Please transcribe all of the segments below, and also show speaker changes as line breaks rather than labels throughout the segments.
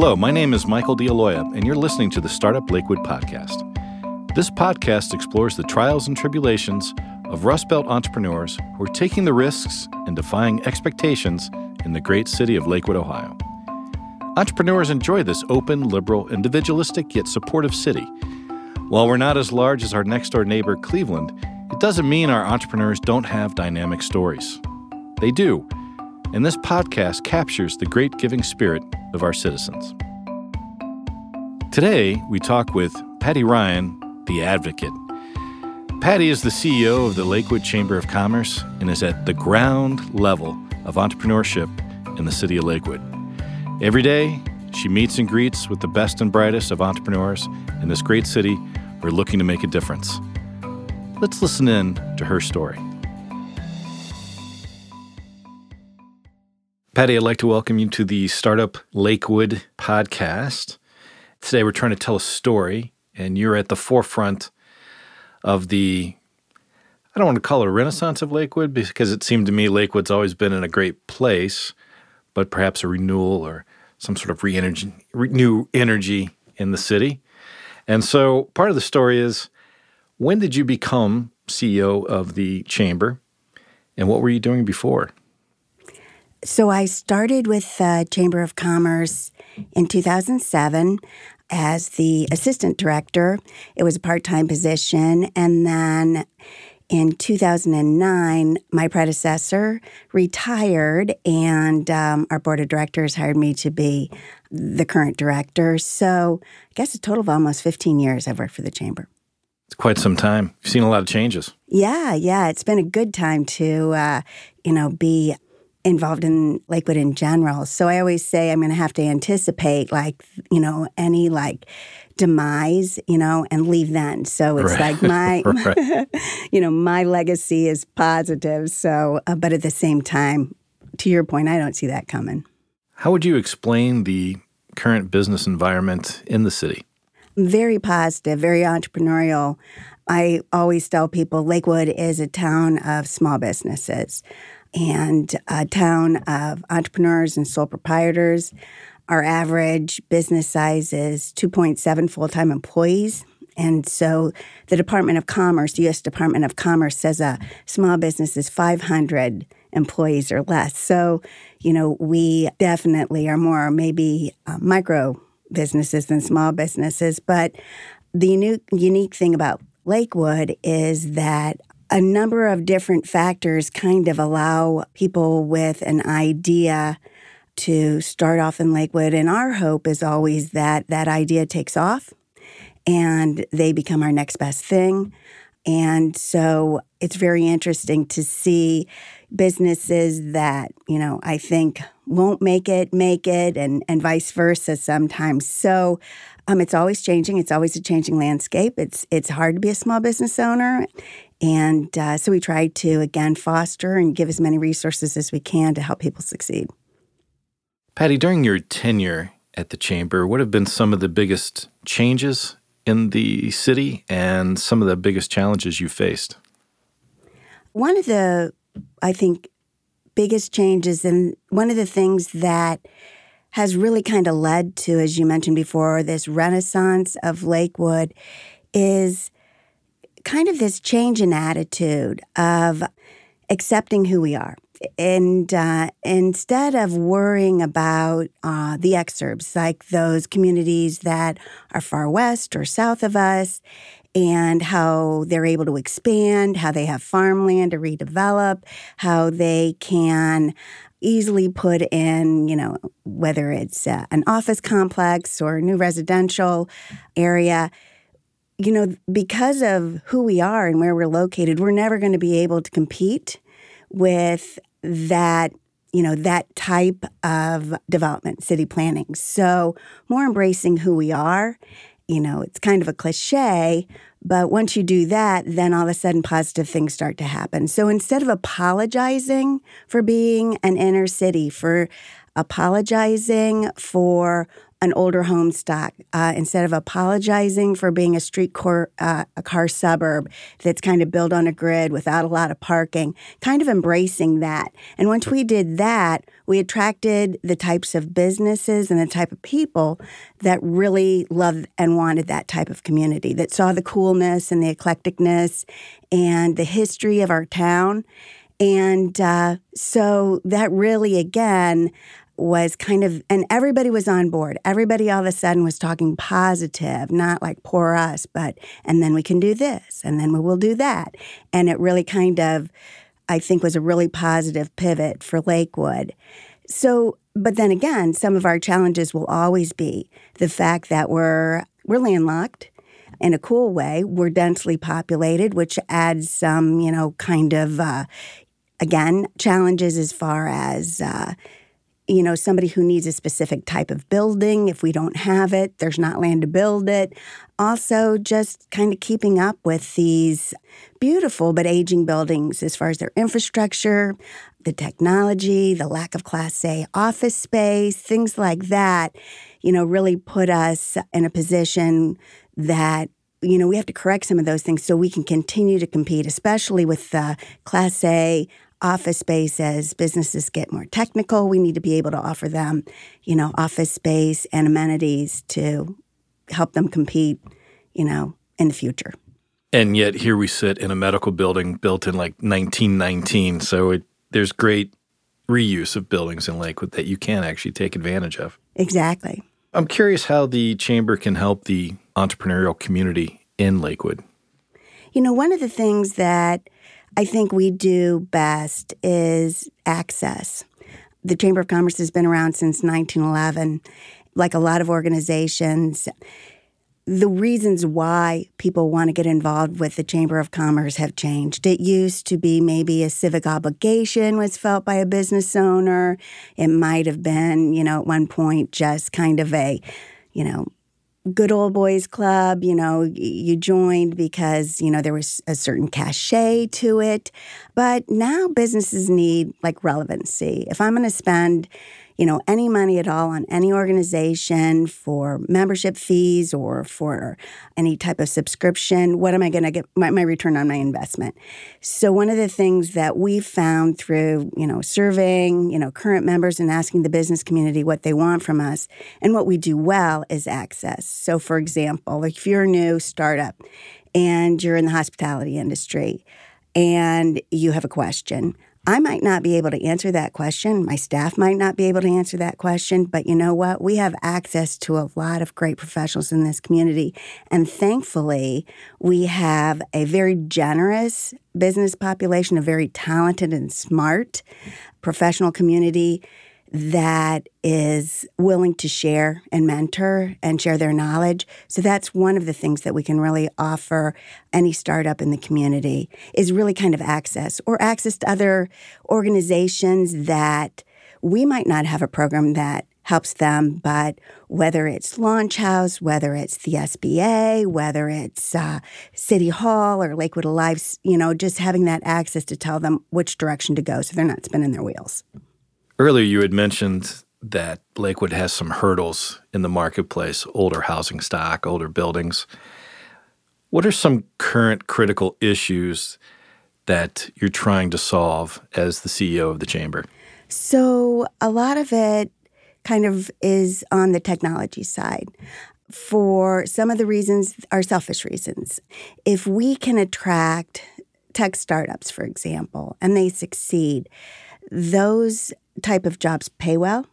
Hello, my name is Michael D'Aloia, and you're listening to the Startup Lakewood podcast. This podcast explores the trials and tribulations of Rust Belt entrepreneurs who are taking the risks and defying expectations in the great city of Lakewood, Ohio. Entrepreneurs enjoy this open, liberal, individualistic, yet supportive city. While we're not as large as our next door neighbor, Cleveland, it doesn't mean our entrepreneurs don't have dynamic stories. They do, and this podcast captures the great giving spirit of our citizens. Today, we talk with Patty Ryan, the advocate. Patty is the CEO of the Lakewood Chamber of Commerce and is at the ground level of entrepreneurship in the city of Lakewood. Every day, she meets and greets with the best and brightest of entrepreneurs in this great city who are looking to make a difference. Let's listen in to her story. Patty, I'd like to welcome you to the Startup Lakewood podcast. Today, we're trying to tell a story, and you're at the forefront of the, I don't want to call it a renaissance of Lakewood because it seemed to me Lakewood's always been in a great place, but perhaps a renewal or some sort of re-energy, re- new energy in the city. And so part of the story is when did you become CEO of the chamber and what were you doing before?
So I started with the Chamber of Commerce in 2007 as the assistant director. It was a part time position. And then in 2009, my predecessor retired, and um, our board of directors hired me to be the current director. So I guess a total of almost 15 years I've worked for the chamber.
It's quite some time. You've seen a lot of changes.
Yeah, yeah. It's been a good time to, uh, you know, be involved in Lakewood in general. So I always say I'm going to have to anticipate, like, you know, any like demise, you know, and leave then. So it's right. like my, right. you know, my legacy is positive. So, uh, but at the same time, to your point, I don't see that coming.
How would you explain the current business environment in the city?
Very positive, very entrepreneurial. I always tell people Lakewood is a town of small businesses and a town of entrepreneurs and sole proprietors. Our average business size is 2.7 full time employees. And so the Department of Commerce, the U.S. Department of Commerce, says a small business is 500 employees or less. So, you know, we definitely are more maybe uh, micro businesses than small businesses. But the unique, unique thing about Lakewood is that a number of different factors kind of allow people with an idea to start off in Lakewood. And our hope is always that that idea takes off and they become our next best thing. And so it's very interesting to see businesses that, you know, I think won't make it, make it, and, and vice versa sometimes. So um, it's always changing. It's always a changing landscape. It's it's hard to be a small business owner. And uh, so we try to, again, foster and give as many resources as we can to help people succeed.
Patty, during your tenure at the Chamber, what have been some of the biggest changes in the city and some of the biggest challenges you faced?
One of the, I think, biggest changes, and one of the things that has really kind of led to, as you mentioned before, this renaissance of Lakewood is kind of this change in attitude of accepting who we are and uh, instead of worrying about uh, the exurbs, like those communities that are far west or south of us, and how they're able to expand, how they have farmland to redevelop, how they can easily put in, you know, whether it's uh, an office complex or a new residential area. You know, because of who we are and where we're located, we're never going to be able to compete with that you know that type of development city planning. So more embracing who we are you know it's kind of a cliche but once you do that then all of a sudden positive things start to happen. So instead of apologizing for being an inner city for apologizing for an older home stock uh, instead of apologizing for being a street car, uh, a car suburb that's kind of built on a grid without a lot of parking, kind of embracing that. And once we did that, we attracted the types of businesses and the type of people that really loved and wanted that type of community, that saw the coolness and the eclecticness and the history of our town. And uh, so that really, again, was kind of, and everybody was on board. Everybody all of a sudden was talking positive, not like poor us, but, and then we can do this, and then we will do that. And it really kind of, I think, was a really positive pivot for Lakewood. So, but then again, some of our challenges will always be the fact that we're, we're landlocked in a cool way. We're densely populated, which adds some, you know, kind of, uh, again, challenges as far as, uh, you know, somebody who needs a specific type of building. If we don't have it, there's not land to build it. Also, just kind of keeping up with these beautiful but aging buildings as far as their infrastructure, the technology, the lack of Class A office space, things like that, you know, really put us in a position that you know, we have to correct some of those things so we can continue to compete, especially with the Class A office space as businesses get more technical. We need to be able to offer them, you know, office space and amenities to help them compete, you know, in the future.
And yet here we sit in a medical building built in like 1919. So it, there's great reuse of buildings in Lakewood that you can actually take advantage of.
Exactly.
I'm curious how the chamber can help the entrepreneurial community in Lakewood.
You know, one of the things that I think we do best is access. The Chamber of Commerce has been around since 1911. Like a lot of organizations, the reasons why people want to get involved with the Chamber of Commerce have changed. It used to be maybe a civic obligation was felt by a business owner. It might have been, you know, at one point just kind of a, you know, good old boys club you know you joined because you know there was a certain cachet to it. But now businesses need like relevancy. If i'm going to spend you know, any money at all on any organization for membership fees or for any type of subscription, what am I going to get my, my, return on my investment? So one of the things that we found through, you know, surveying, you know, current members and asking the business community what they want from us and what we do well is access. So for example, like if you're a new startup and you're in the hospitality industry and you have a question, I might not be able to answer that question. My staff might not be able to answer that question. But you know what? We have access to a lot of great professionals in this community. And thankfully, we have a very generous business population, a very talented and smart professional community that is willing to share and mentor and share their knowledge. So that's one of the things that we can really offer any startup in the community is really kind of access or access to other organizations that we might not have a program that helps them, but whether it's Launch House, whether it's the SBA, whether it's uh, City Hall or Lakewood Alive, you know, just having that access to tell them which direction to go so they're not spinning their wheels.
Earlier, you had mentioned that Lakewood has some hurdles in the marketplace older housing stock, older buildings. What are some current critical issues that you're trying to solve as the CEO of the chamber?
So, a lot of it kind of is on the technology side. For some of the reasons are selfish reasons. If we can attract tech startups, for example, and they succeed, those type of jobs pay well.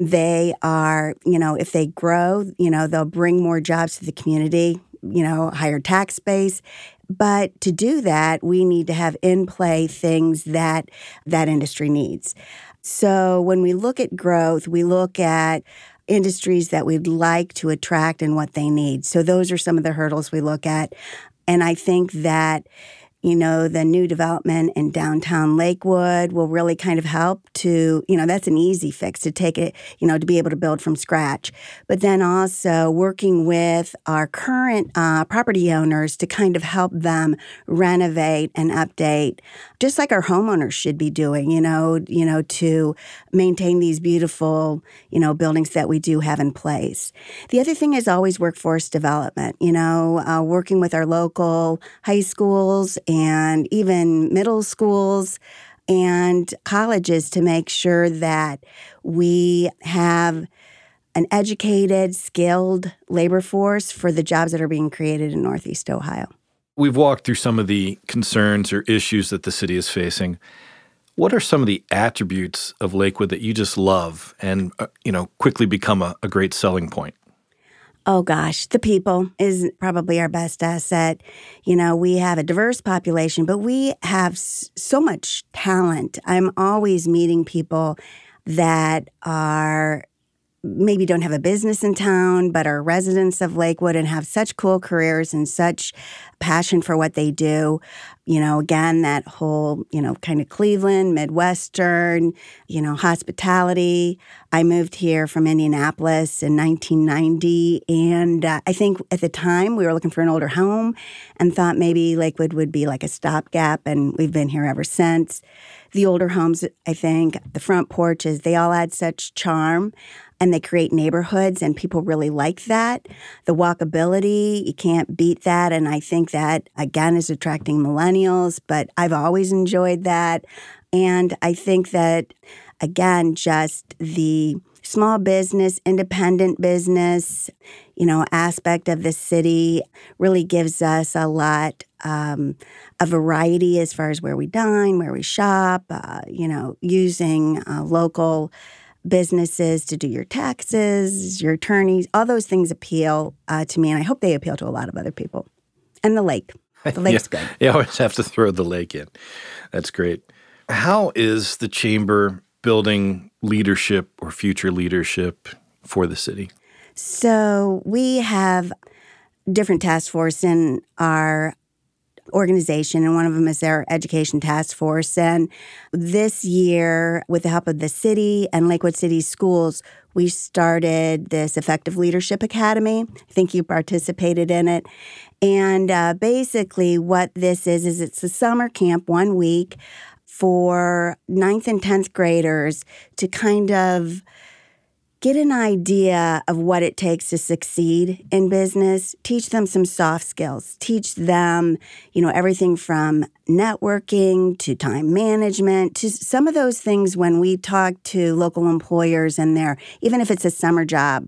They are, you know, if they grow, you know, they'll bring more jobs to the community, you know, higher tax base. But to do that, we need to have in play things that that industry needs. So when we look at growth, we look at industries that we'd like to attract and what they need. So those are some of the hurdles we look at. And I think that you know, the new development in downtown Lakewood will really kind of help to, you know, that's an easy fix to take it, you know, to be able to build from scratch. But then also working with our current uh, property owners to kind of help them renovate and update, just like our homeowners should be doing, you know, you know, to maintain these beautiful, you know, buildings that we do have in place. The other thing is always workforce development, you know, uh, working with our local high schools and even middle schools and colleges to make sure that we have an educated, skilled labor force for the jobs that are being created in Northeast Ohio.
We've walked through some of the concerns or issues that the city is facing. What are some of the attributes of Lakewood that you just love and uh, you know quickly become a, a great selling point?
Oh gosh, the people is probably our best asset. You know, we have a diverse population, but we have so much talent. I'm always meeting people that are maybe don't have a business in town, but are residents of Lakewood and have such cool careers and such passion for what they do. You know, again, that whole, you know, kind of Cleveland, Midwestern, you know, hospitality. I moved here from Indianapolis in 1990. And uh, I think at the time we were looking for an older home and thought maybe Lakewood would be like a stopgap. And we've been here ever since. The older homes, I think, the front porches, they all add such charm and they create neighborhoods and people really like that. The walkability, you can't beat that. And I think that again is attracting millennials, but I've always enjoyed that. And I think that again, just the small business, independent business, you know, aspect of the city really gives us a lot, um, a variety as far as where we dine, where we shop, uh, you know, using uh, local businesses to do your taxes, your attorneys, all those things appeal uh, to me, and I hope they appeal to a lot of other people. And the lake. The lake's
yeah,
good.
You always have to throw the lake in. That's great. How is the chamber building leadership or future leadership for the city?
So we have different task force in our organization, and one of them is their education task force. And this year, with the help of the city and Lakewood City Schools, we started this Effective Leadership Academy. I think you participated in it. And uh, basically, what this is, is it's a summer camp, one week for ninth and 10th graders to kind of get an idea of what it takes to succeed in business. Teach them some soft skills. Teach them you know everything from networking to time management to some of those things when we talk to local employers and they're even if it's a summer job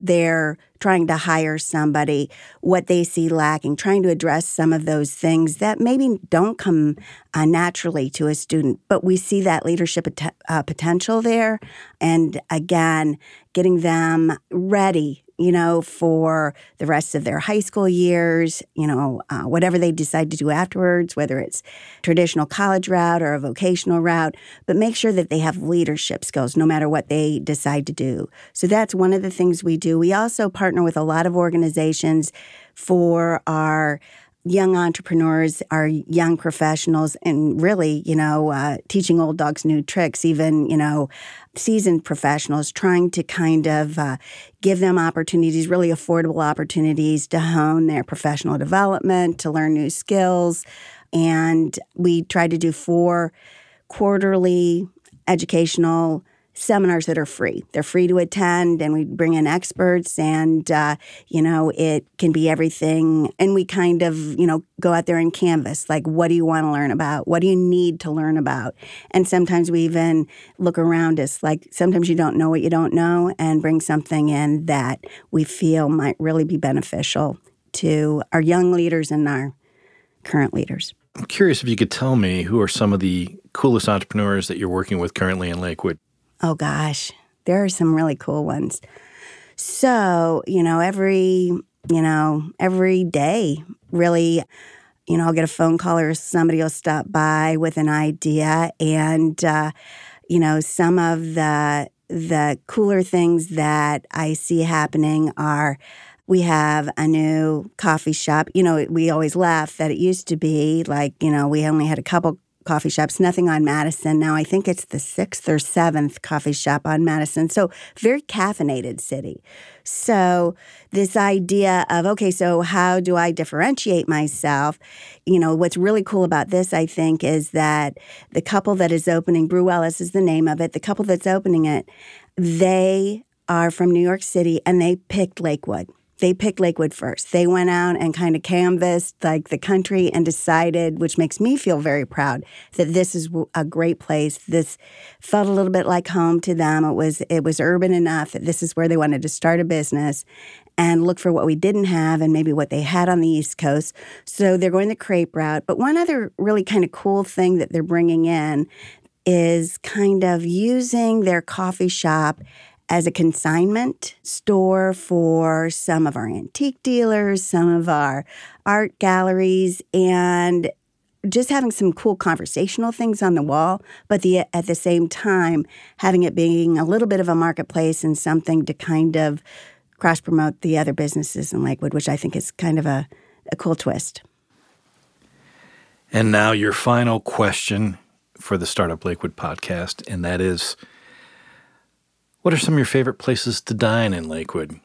they're trying to hire somebody, what they see lacking, trying to address some of those things that maybe don't come uh, naturally to a student. But we see that leadership uh, potential there. And again, getting them ready you know, for the rest of their high school years, you know, uh, whatever they decide to do afterwards, whether it's traditional college route or a vocational route, but make sure that they have leadership skills no matter what they decide to do. So that's one of the things we do. We also partner with a lot of organizations for our young entrepreneurs, our young professionals, and really, you know, uh, teaching old dogs new tricks, even, you know, seasoned professionals, trying to kind of uh, give them opportunities, really affordable opportunities to hone their professional development, to learn new skills. And we try to do four quarterly educational seminars that are free. They're free to attend, and we bring in experts, and uh, you know it can be everything. And we kind of you know go out there and canvas like, what do you want to learn about? What do you need to learn about? And sometimes we even look around us like sometimes you don't know what you don't know, and bring something in that we feel might really be beneficial to our young leaders and our current leaders.
I'm curious if you could tell me who are some of the coolest entrepreneurs that you're working with currently in Lakewood.
Oh gosh, there are some really cool ones. So, you know, every, you know, every day, really, you know, I'll get a phone call or somebody will stop by with an idea. And, uh, you know, some of the, the cooler things that I see happening are We have a new coffee shop. You know, we always laugh that it used to be like, you know, we only had a couple coffee shops, nothing on Madison. Now I think it's the sixth or seventh coffee shop on Madison. So very caffeinated city. So this idea of, okay, so how do I differentiate myself? You know, what's really cool about this, I think, is that the couple that is opening, Brewella's is the name of it, the couple that's opening it, they are from New York City and they picked Lakewood they picked Lakewood first. They went out and kind of canvassed like the country and decided, which makes me feel very proud, that this is a great place. This felt a little bit like home to them. It was it was urban enough that this is where they wanted to start a business and look for what we didn't have and maybe what they had on the East Coast. So they're going the crepe route. But one other really kind of cool thing that they're bringing in is kind of using their coffee shop as a consignment store for some of our antique dealers, some of our art galleries, and just having some cool conversational things on the wall, but the at the same time having it being a little bit of a marketplace and something to kind of cross promote the other businesses in Lakewood, which I think is kind of a, a cool twist.
And now your final question for the Startup Lakewood podcast, and that is what are some of your favorite places to dine in Lakewood?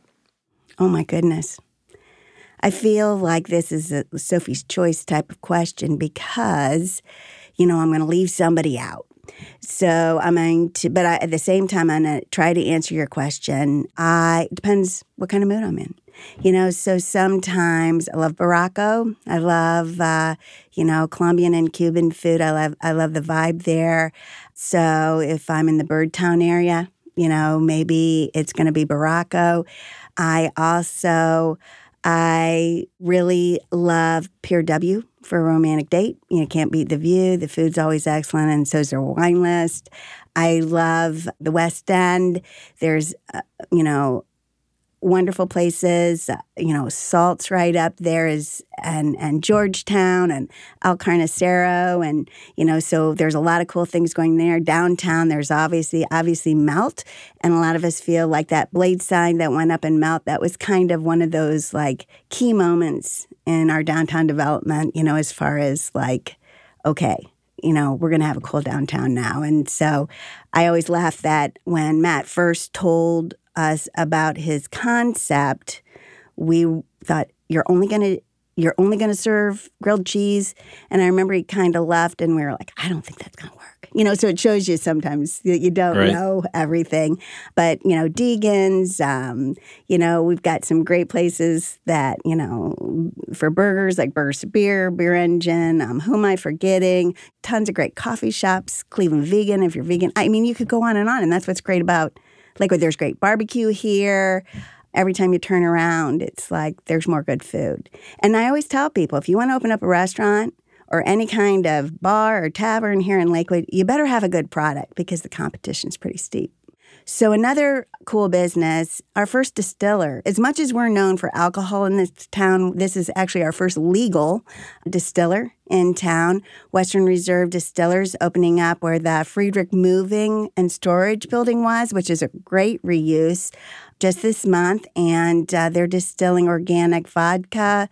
Oh my goodness. I feel like this is a Sophie's choice type of question because, you know, I'm going to leave somebody out. So I'm going to, but I, at the same time, I'm going to try to answer your question. I depends what kind of mood I'm in. You know, so sometimes I love Barroco. I love, uh, you know, Colombian and Cuban food. I love, I love the vibe there. So if I'm in the Birdtown area, you know, maybe it's going to be Barroco. I also, I really love Pier W for a romantic date. You know, can't beat the view. The food's always excellent, and so's their wine list. I love the West End. There's, uh, you know, wonderful places. Uh, you know, Salt's right up there is and and Georgetown and El Carnicero and you know, so there's a lot of cool things going there. Downtown, there's obviously obviously Melt, and a lot of us feel like that blade sign that went up in Melt. That was kind of one of those like key moments in our downtown development. You know, as far as like, okay, you know, we're going to have a cool downtown now. And so I always laugh that when Matt first told us about his concept, we thought you're only going to you're only going to serve grilled cheese. And I remember he kind of left, and we were like, I don't think that's going to work. You know, so it shows you sometimes that you don't right. know everything. But, you know, Deagan's, um, you know, we've got some great places that, you know, for burgers like Burgers Beer, Beer Engine, um, who am I forgetting? Tons of great coffee shops, Cleveland Vegan, if you're vegan. I mean, you could go on and on. And that's what's great about like there's great barbecue here. Every time you turn around, it's like there's more good food. And I always tell people if you want to open up a restaurant or any kind of bar or tavern here in Lakewood, you better have a good product because the competition's pretty steep. So, another cool business, our first distiller. As much as we're known for alcohol in this town, this is actually our first legal distiller in town. Western Reserve Distillers opening up where the Friedrich Moving and Storage building was, which is a great reuse just this month. And uh, they're distilling organic vodka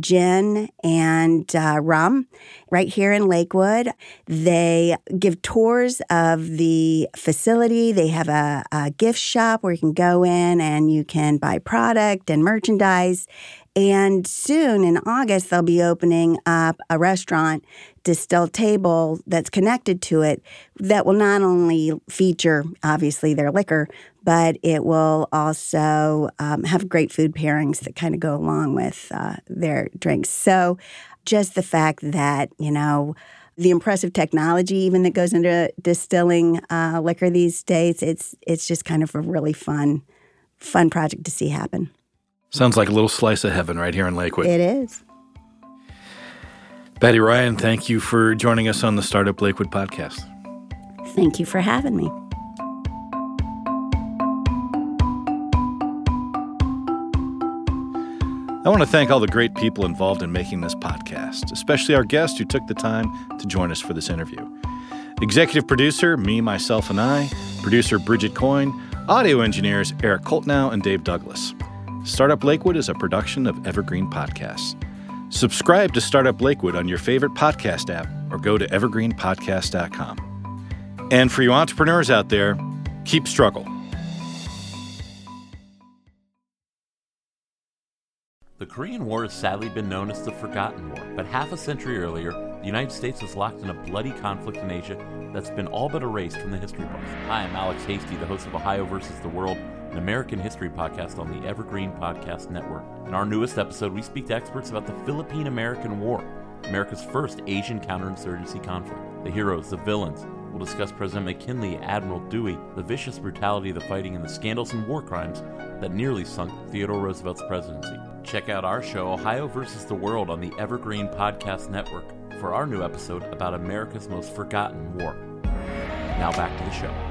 gin and uh, rum right here in Lakewood. They give tours of the facility. They have a, a gift shop where you can go in and you can buy product and merchandise. And soon in August, they'll be opening up a restaurant, Distill Table, that's connected to it that will not only feature, obviously, their liquor, but it will also um, have great food pairings that kind of go along with uh, their drinks. So just the fact that, you know, the impressive technology even that goes into distilling uh, liquor these days, it's it's just kind of a really fun, fun project to see happen.
Sounds like a little slice of heaven right here in Lakewood.
It is.
Patty Ryan, thank you for joining us on the Startup Lakewood podcast.
Thank you for having me.
I want to thank all the great people involved in making this podcast, especially our guest who took the time to join us for this interview. Executive producer, me, myself, and I, producer Bridget Coyne, audio engineers Eric Coltnow and Dave Douglas. Startup Lakewood is a production of Evergreen Podcasts. Subscribe to Startup Lakewood on your favorite podcast app or go to evergreenpodcast.com. And for you entrepreneurs out there, keep struggle.
The Korean War has sadly been known as the Forgotten War, but half a century earlier, the United States was locked in a bloody conflict in Asia that's been all but erased from the history books. Hi, I'm Alex Hasty, the host of Ohio versus the World, an American history podcast on the Evergreen Podcast Network. In our newest episode, we speak to experts about the Philippine American War, America's first Asian counterinsurgency conflict. The heroes, the villains. We'll discuss President McKinley, Admiral Dewey, the vicious brutality of the fighting, and the scandals and war crimes that nearly sunk Theodore Roosevelt's presidency. Check out our show, Ohio versus the World, on the Evergreen Podcast Network for our new episode about America's most forgotten war. Now back to the show.